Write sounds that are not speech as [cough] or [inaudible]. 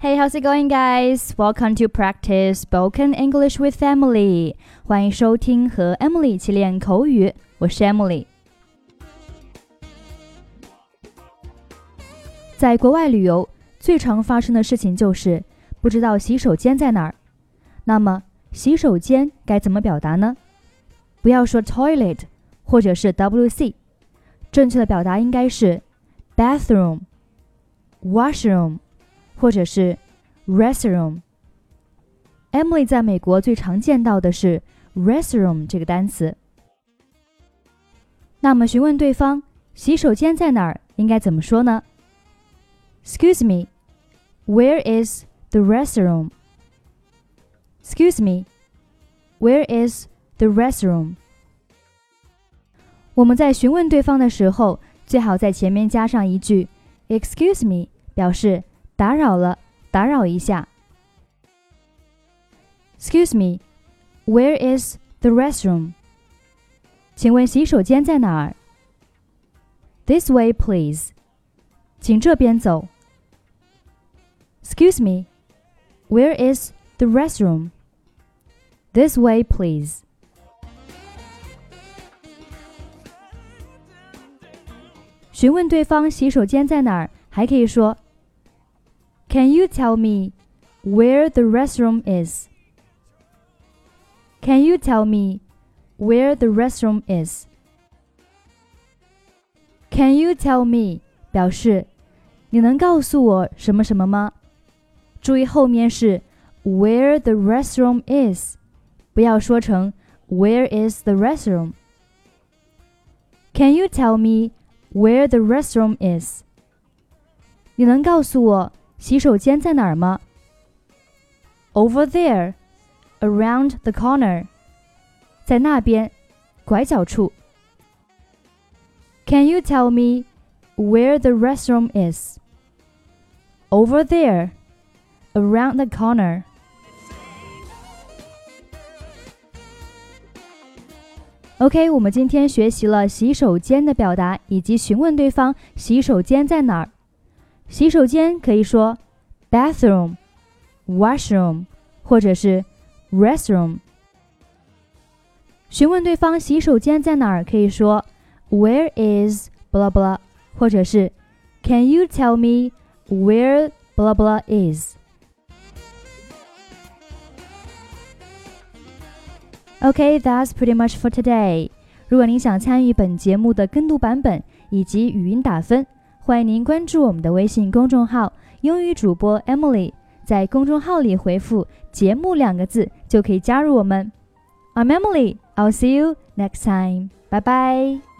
Hey, how's it going, guys? Welcome to practice spoken English with Emily. 欢迎收听和 Emily 一起练口语。我是 Emily。在国外旅游，最常发生的事情就是不知道洗手间在哪儿。那么，洗手间该怎么表达呢？不要说 toilet 或者是 WC，正确的表达应该是 bathroom、washroom。 或者是 restroom。Emily 在美国最常见到的是 restroom 这个单词。那么询问对方洗手间在哪儿，应该怎么说呢？Excuse me, where is the restroom? Excuse me, where is the restroom? 我们在询问对方的时候，最好在前面加上一句 "Excuse me"，表示。 打扰了，打扰一下。Excuse me, where is the restroom? 请问洗手间在哪儿？This way, please. 请这边走。Excuse me, where is the restroom? This way, please. [laughs] 询问对方洗手间在哪儿，还可以说 can you tell me where the restroom is? Can you tell me where the restroom is? Can you tell me 表示你能告诉我什么什么吗？注意后面是 where the restroom is，不要说成 where is the restroom。Can you tell me where the restroom is？你能告诉我 洗手间在哪儿吗？Over there, around the corner，在那边，拐角处。Can you tell me where the restroom is? Over there, around the corner. OK，我们今天学习了洗手间的表达，以及询问对方洗手间在哪儿。 洗手间可以说 bathroom、washroom 或者是 restroom。询问对方洗手间在哪儿，可以说 Where is blah blah，或者是 Can you tell me where blah blah is? Okay, that's pretty much for today. 如果您想参与本节目的跟读版本以及语音打分。 欢迎您关注我们的微信公众号“英语主播 Emily”，在公众号里回复“节目”两个字就可以加入我们。I'm Emily. I'll see you next time. Bye bye.